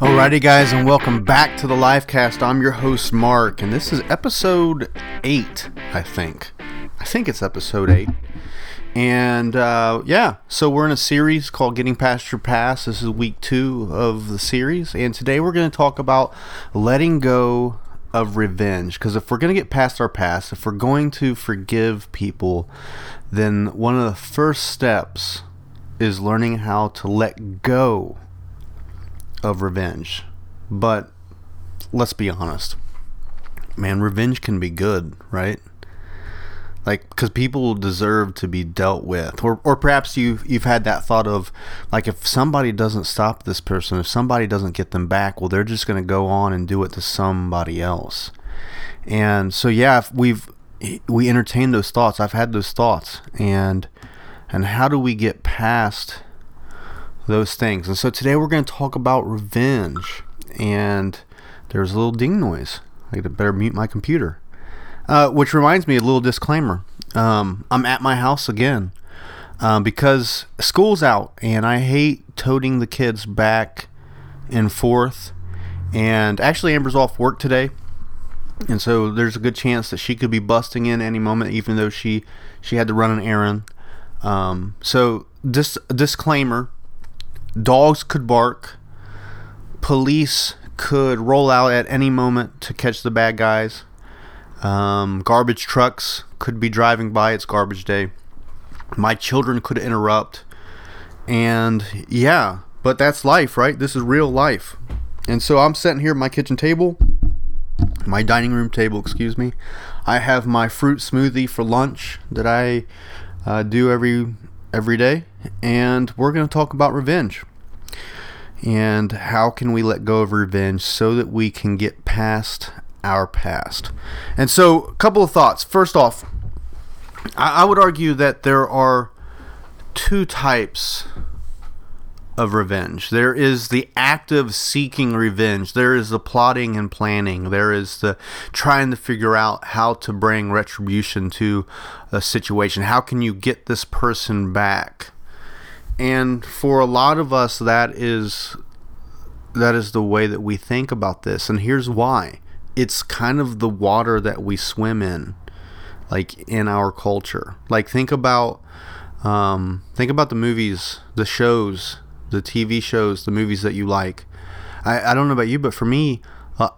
Alrighty, guys, and welcome back to the Livecast. I'm your host, Mark, and this is episode 8, I think. I think it's episode 8. And uh, yeah, so we're in a series called Getting Past Your Past. This is week two of the series, and today we're going to talk about letting go of revenge. Because if we're going to get past our past, if we're going to forgive people, then one of the first steps is learning how to let go of revenge. But let's be honest. Man, revenge can be good, right? Like, because people deserve to be dealt with, or, or perhaps you you've had that thought of, like, if somebody doesn't stop this person, if somebody doesn't get them back, well, they're just going to go on and do it to somebody else. And so, yeah, we've we entertain those thoughts. I've had those thoughts, and and how do we get past those things. And so today we're going to talk about revenge. And there's a little ding noise. I better mute my computer. Uh, which reminds me, a little disclaimer. Um, I'm at my house again um, because school's out, and I hate toting the kids back and forth. And actually, Amber's off work today, and so there's a good chance that she could be busting in any moment, even though she she had to run an errand. Um, so, this disclaimer: dogs could bark, police could roll out at any moment to catch the bad guys. Um, garbage trucks could be driving by. It's garbage day. My children could interrupt. And yeah, but that's life, right? This is real life. And so I'm sitting here at my kitchen table, my dining room table, excuse me. I have my fruit smoothie for lunch that I uh, do every every day, and we're going to talk about revenge. And how can we let go of revenge so that we can get past our past? And so, a couple of thoughts. First off, I, I would argue that there are two types of revenge. There is the active seeking revenge. There is the plotting and planning. There is the trying to figure out how to bring retribution to a situation. How can you get this person back? And for a lot of us that is that is the way that we think about this. And here's why. It's kind of the water that we swim in like in our culture. Like think about um, think about the movies, the shows the TV shows, the movies that you like. I, I don't know about you, but for me, uh,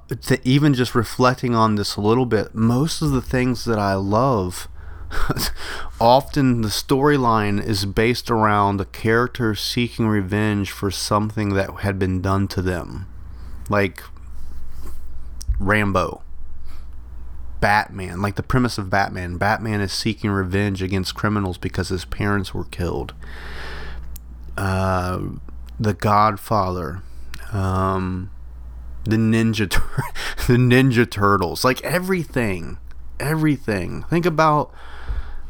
even just reflecting on this a little bit, most of the things that I love, often the storyline is based around a character seeking revenge for something that had been done to them. Like Rambo. Batman, like the premise of Batman. Batman is seeking revenge against criminals because his parents were killed uh, the Godfather, um, the Ninja Tur- the Ninja Turtles, like everything, everything. Think about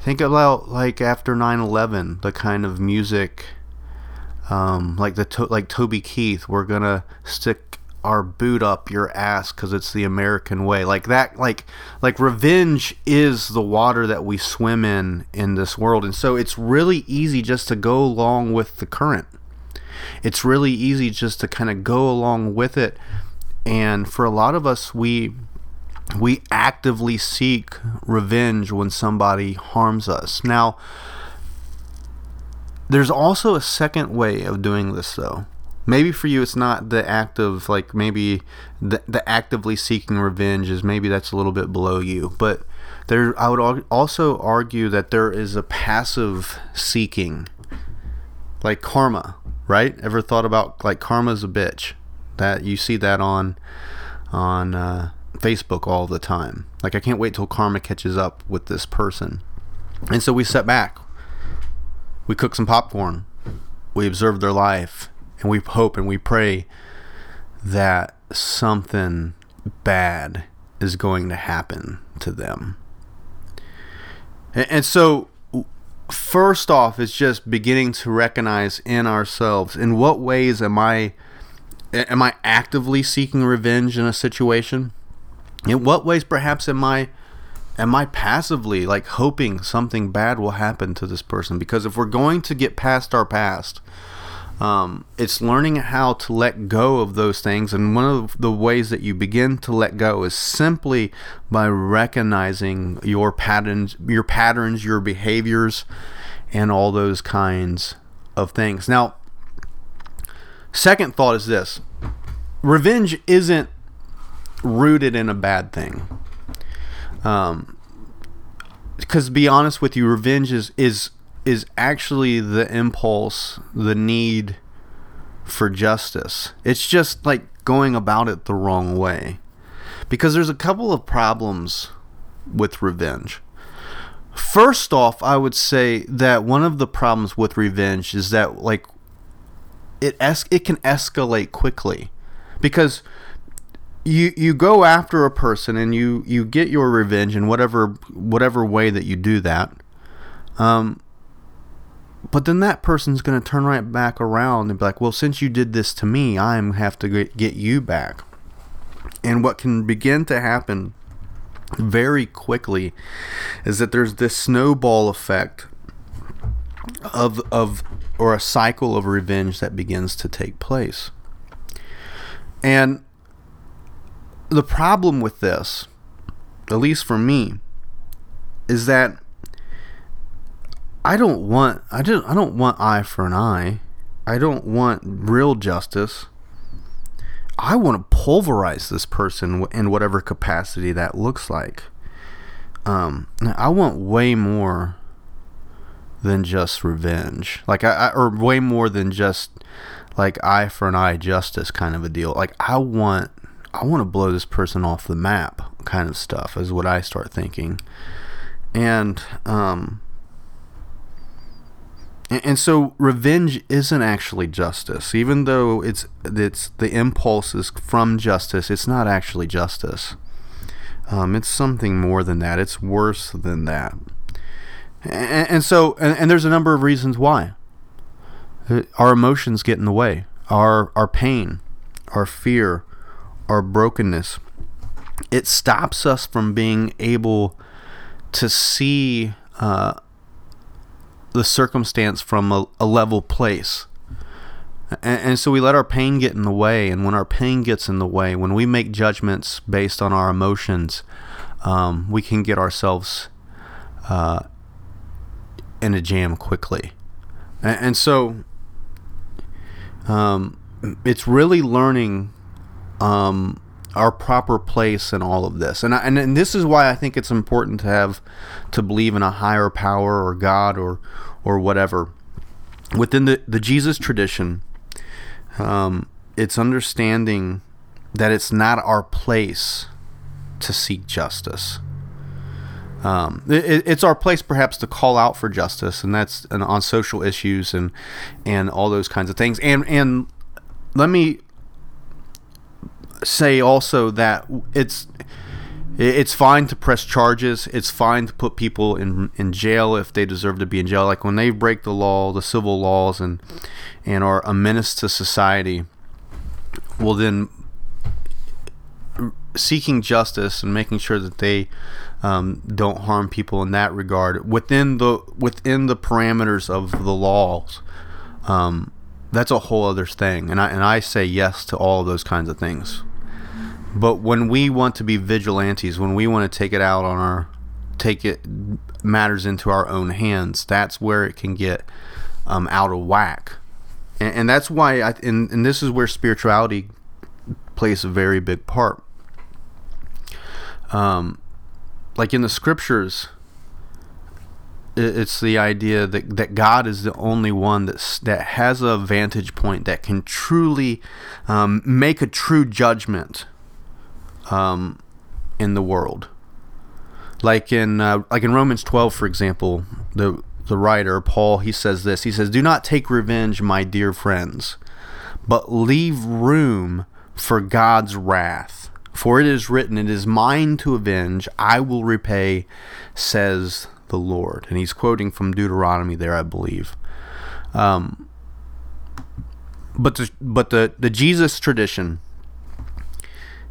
think about like after 9/11, the kind of music um, like the to- like Toby Keith, we're gonna stick our boot up your ass because it's the American way. Like that, like like revenge is the water that we swim in in this world, and so it's really easy just to go along with the current. It's really easy just to kind of go along with it, and for a lot of us, we we actively seek revenge when somebody harms us. Now, there's also a second way of doing this, though. Maybe for you it's not the act of like maybe the, the actively seeking revenge is maybe that's a little bit below you. But there i would also argue that there is a passive seeking like karma right? Ever thought about like karma's a bitch? That you see that on on uh, facebook all the time. Like i can't wait till karma catches up with this person. And so we set back. We cook some popcorn. We observe their life. And we hope and we pray that something bad is going to happen to them. And, and so, first off, it's just beginning to recognize in ourselves in what ways am I am I actively seeking revenge in a situation? In what ways perhaps am I am I passively like hoping something bad will happen to this person? Because if we're going to get past our past, Um, it's learning how to let go of those things, and one of the ways that you begin to let go is simply by recognizing your patterns, your patterns, your behaviors, and all those kinds of things. Now, second thought is this: revenge isn't rooted in a bad thing. Um, because to be honest with you, revenge is is is actually the impulse, the need for justice. It's just like going about it the wrong way. Because there's a couple of problems with revenge. First off, I would say that one of the problems with revenge is that like it es- it can escalate quickly. Because you you go after a person and you you get your revenge in whatever whatever way that you do that. Um but then that person's going to turn right back around and be like well since you did this to me i'm have to get, get you back. And what can begin to happen very quickly is that there's this snowball effect of of or a cycle of revenge that begins to take place. And the problem with this, at least for me, is that I don't want I don't I don't want eye for an eye. I don't want real justice. I want to pulverize this person in whatever capacity that looks like. Um, I want way more than just revenge, like I, I or way more than just like eye for an eye justice kind of a deal. Like I want I want to blow this person off the map kind of stuff is what I start thinking. And um and, so revenge isn't actually justice. Even though it's it's the impulse is from justice, it's not actually justice. Um, it's something more than that. It's worse than that. And, and so and, and there's a number of reasons why. Uh, our emotions get in the way. Our our pain, our fear, our brokenness, it stops us from being able to see uh, the circumstance from a, a level place. And, and, so we let our pain get in the way. And when our pain gets in the way, when we make judgments based on our emotions, um, we can get ourselves uh, in a jam quickly. And, and so um, it's really learning um, our proper place in all of this. And, I, and and this is why I think it's important to have to believe in a higher power or God or or whatever. Within the, the Jesus tradition, um, it's understanding that it's not our place to seek justice. Um, it, it's our place, perhaps, to call out for justice, and that's and on social issues and and all those kinds of things. And and let me say also that it's it's fine to press charges. It's fine to put people in in jail if they deserve to be in jail. Like when they break the law, the civil laws, and and are a menace to society. Well, then seeking justice and making sure that they um, don't harm people in that regard within the within the parameters of the laws. Um, that's a whole other thing, and I and I say yes to all of those kinds of things. But when we want to be vigilantes, when we want to take it out on our, take it matters into our own hands, that's where it can get um, out of whack. And, and that's why, I, and, and this is where spirituality plays a very big part. Um, like in the scriptures, it's the idea that, that God is the only one that's, that has a vantage point that can truly um, make a true judgment um, in the world. Like in uh, like in Romans 12, for example, the the writer Paul he says this. He says, "Do not take revenge, my dear friends, but leave room for God's wrath. For it is written, It is mine to avenge; I will repay," says the Lord. And he's quoting from Deuteronomy there, I believe. Um, but the, but the the Jesus tradition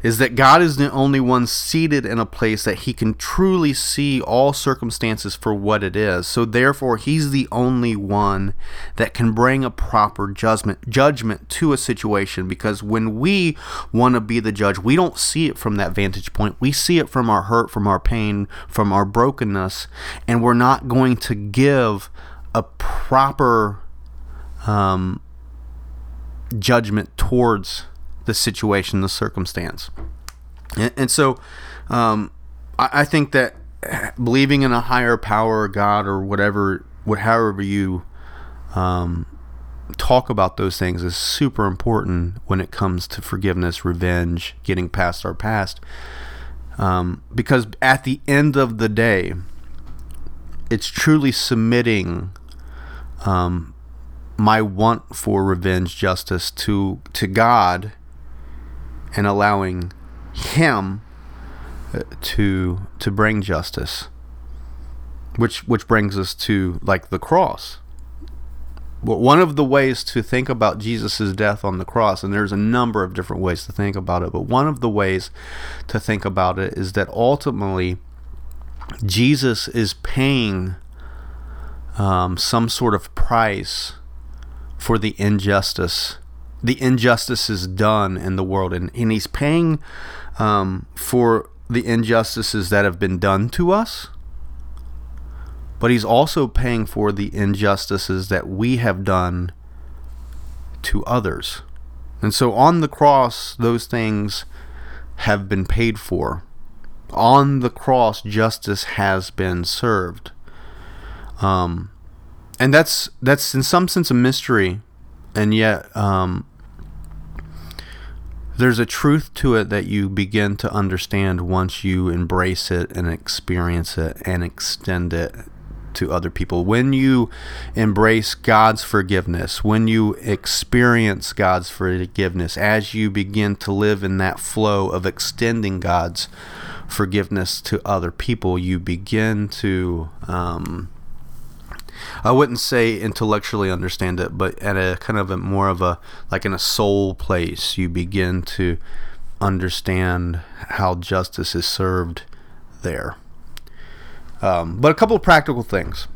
is that God is the only one seated in a place that he can truly see all circumstances for what it is. So therefore he's the only one that can bring a proper judgment judgment to a situation because when we want to be the judge, we don't see it from that vantage point. We see it from our hurt, from our pain, from our brokenness, and we're not going to give a proper um, judgment towards the situation, the circumstance. And, and so um, I, I, think that believing in a higher power, God, or whatever, what, however you um, talk about those things is super important when it comes to forgiveness, revenge, getting past our past. Um, because at the end of the day, it's truly submitting um, my want for revenge, justice to to God and allowing him uh, to to bring justice which which brings us to like the cross. Well, one of the ways to think about Jesus' death on the cross, and there's a number of different ways to think about it, but one of the ways to think about it is that ultimately Jesus is paying um, some sort of price for the injustice the injustices done in the world, and, and he's paying um, for the injustices that have been done to us, but he's also paying for the injustices that we have done to others. And so on the cross, those things have been paid for. On the cross, justice has been served. Um, and that's that's in some sense a mystery, and yet um, there's a truth to it that you begin to understand once you embrace it and experience it and extend it to other people. When you embrace God's forgiveness, when you experience God's forgiveness, as you begin to live in that flow of extending God's forgiveness to other people, you begin to um, I wouldn't say intellectually understand it, but at a kind of a more of a like in a soul place, you begin to understand how justice is served there. Um, but a couple of practical things.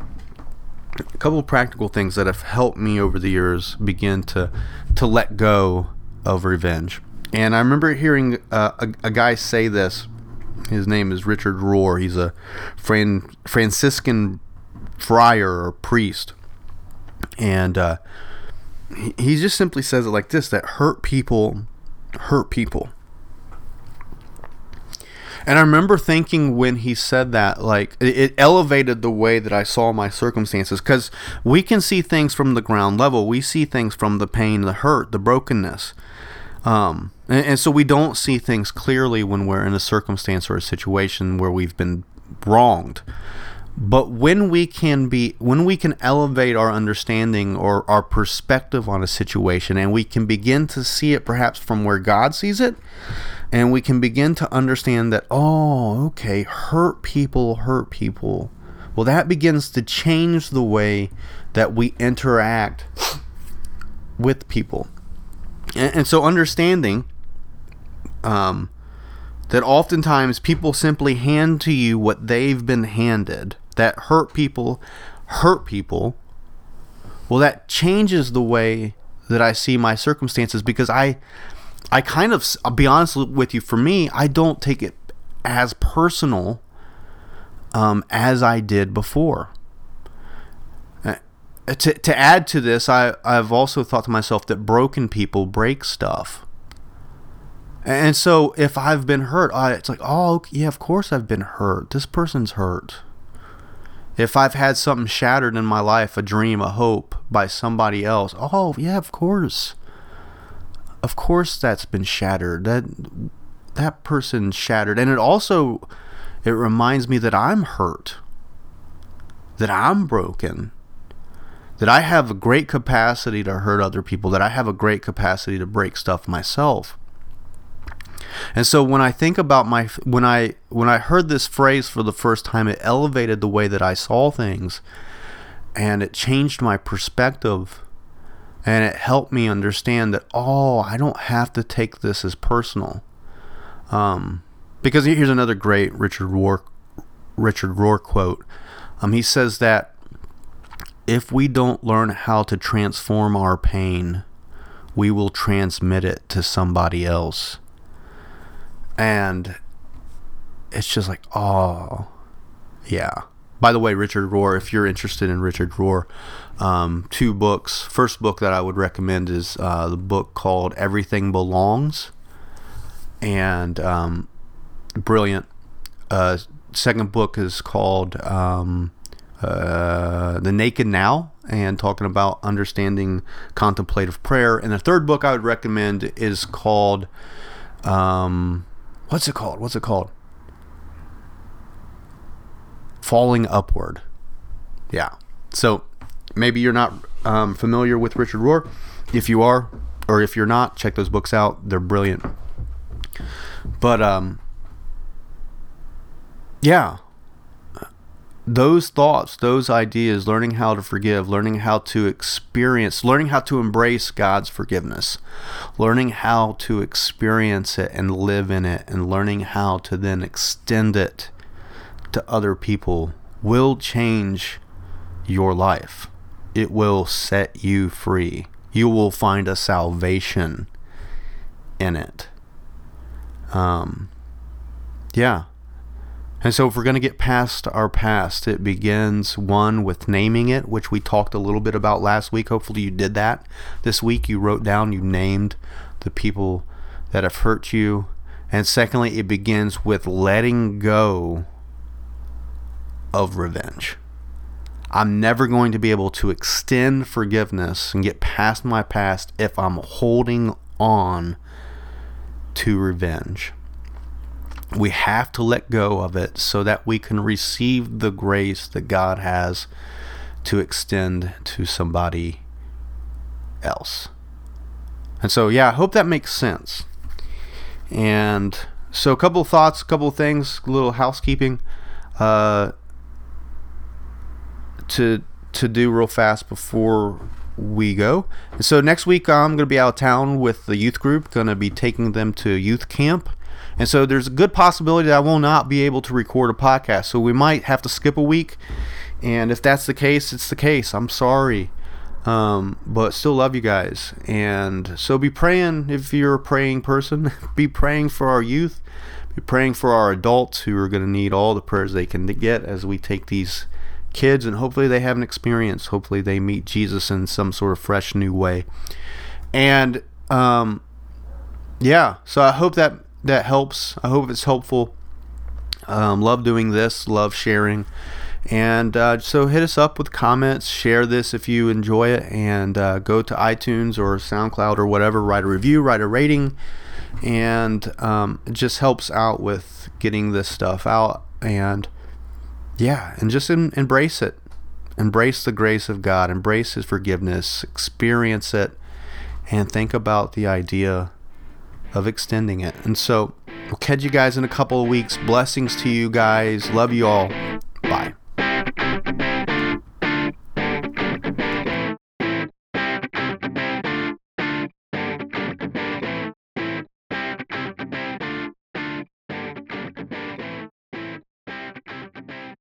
A couple of practical things that have helped me over the years begin to to let go of revenge. And I remember hearing uh, a, a guy say this. His name is Richard Rohr. He's a Fran- Franciscan friar or priest. And uh, he, just simply says it like this that hurt people hurt people. And I remember thinking when he said that, like, it elevated the way that I saw my circumstances. Because we can see things from the ground level. We see things from the pain, the hurt, the brokenness. Um, and, and so we don't see things clearly when we're in a circumstance or a situation where we've been wronged. But when we can be when we can elevate our understanding or our perspective on a situation and we can begin to see it perhaps from where God sees it and we can begin to understand that oh okay hurt people hurt people well that begins to change the way that we interact with people. And, and so understanding um, that oftentimes people simply hand to you what they've been handed that hurt people hurt people, well, that changes the way that I see my circumstances because I, I kind of, I'll be honest with you, for me, I don't take it as personal um, as I did before. Uh, to, to add to this, I, I've also thought to myself that broken people break stuff. And so if I've been hurt, I, it's like, oh, yeah, of course I've been hurt. This person's hurt if I've had something shattered in my life, a dream, a hope by somebody else, oh yeah, of course. Of course that's been shattered. That that person shattered. And it also it reminds me that I'm hurt. That I'm broken. That I have a great capacity to hurt other people, that I have a great capacity to break stuff myself. And so when I think about my when I when I heard this phrase for the first time, it elevated the way that I saw things, and it changed my perspective, and it helped me understand that oh, I don't have to take this as personal. Um, because here's another great Richard Rohr Richard Rohr quote. Um, he says that if we don't learn how to transform our pain, we will transmit it to somebody else. And it's just like, oh, yeah. By the way, Richard Rohr, if you're interested in Richard Rohr, um, two books. First book that I would recommend is uh, the book called Everything Belongs, and um, brilliant. Uh, second book is called um, uh, The Naked Now, and talking about understanding contemplative prayer. And the third book I would recommend is called, um, what's it called? What's it called? Falling Upward. Yeah. So maybe you're not um, familiar with Richard Rohr. If you are, or if you're not, check those books out. They're brilliant. But um, yeah, those thoughts, those ideas, learning how to forgive, learning how to experience, learning how to embrace God's forgiveness, learning how to experience it and live in it, and learning how to then extend it to other people will change your life. It will set you free. You will find a salvation in it. Um, yeah. And so, if we're going to get past our past, it begins one with naming it, which we talked a little bit about last week. Hopefully, you did that this week. You wrote down, you named the people that have hurt you. And secondly, it begins with letting go of revenge. I'm never going to be able to extend forgiveness and get past my past if I'm holding on to revenge. We have to let go of it so that we can receive the grace that God has to extend to somebody else. And so, yeah, I hope that makes sense. And so, a couple thoughts, a couple things, a little housekeeping. Uh, to to do real fast before we go. And so next week I'm going to be out of town with the youth group, going to be taking them to youth camp. And so there's a good possibility that I will not be able to record a podcast. So we might have to skip a week. And if that's the case, it's the case. I'm sorry. Um, but still love you guys. And so be praying if you're a praying person. be praying for our youth. Be praying for our adults who are going to need all the prayers they can get as we take these kids, and hopefully they have an experience. Hopefully they meet Jesus in some sort of fresh new way. And um, yeah, so I hope that that helps. I hope it's helpful. Um, love doing this. Love sharing. And uh, so hit us up with comments. Share this if you enjoy it, and uh, go to iTunes or SoundCloud or whatever. Write a review. Write a rating. And um, it just helps out with getting this stuff out. And yeah, and just embrace it. Embrace the grace of God, embrace His forgiveness, experience it, and think about the idea of extending it. And so, we'll catch you guys in a couple of weeks. Blessings to you guys. Love you all.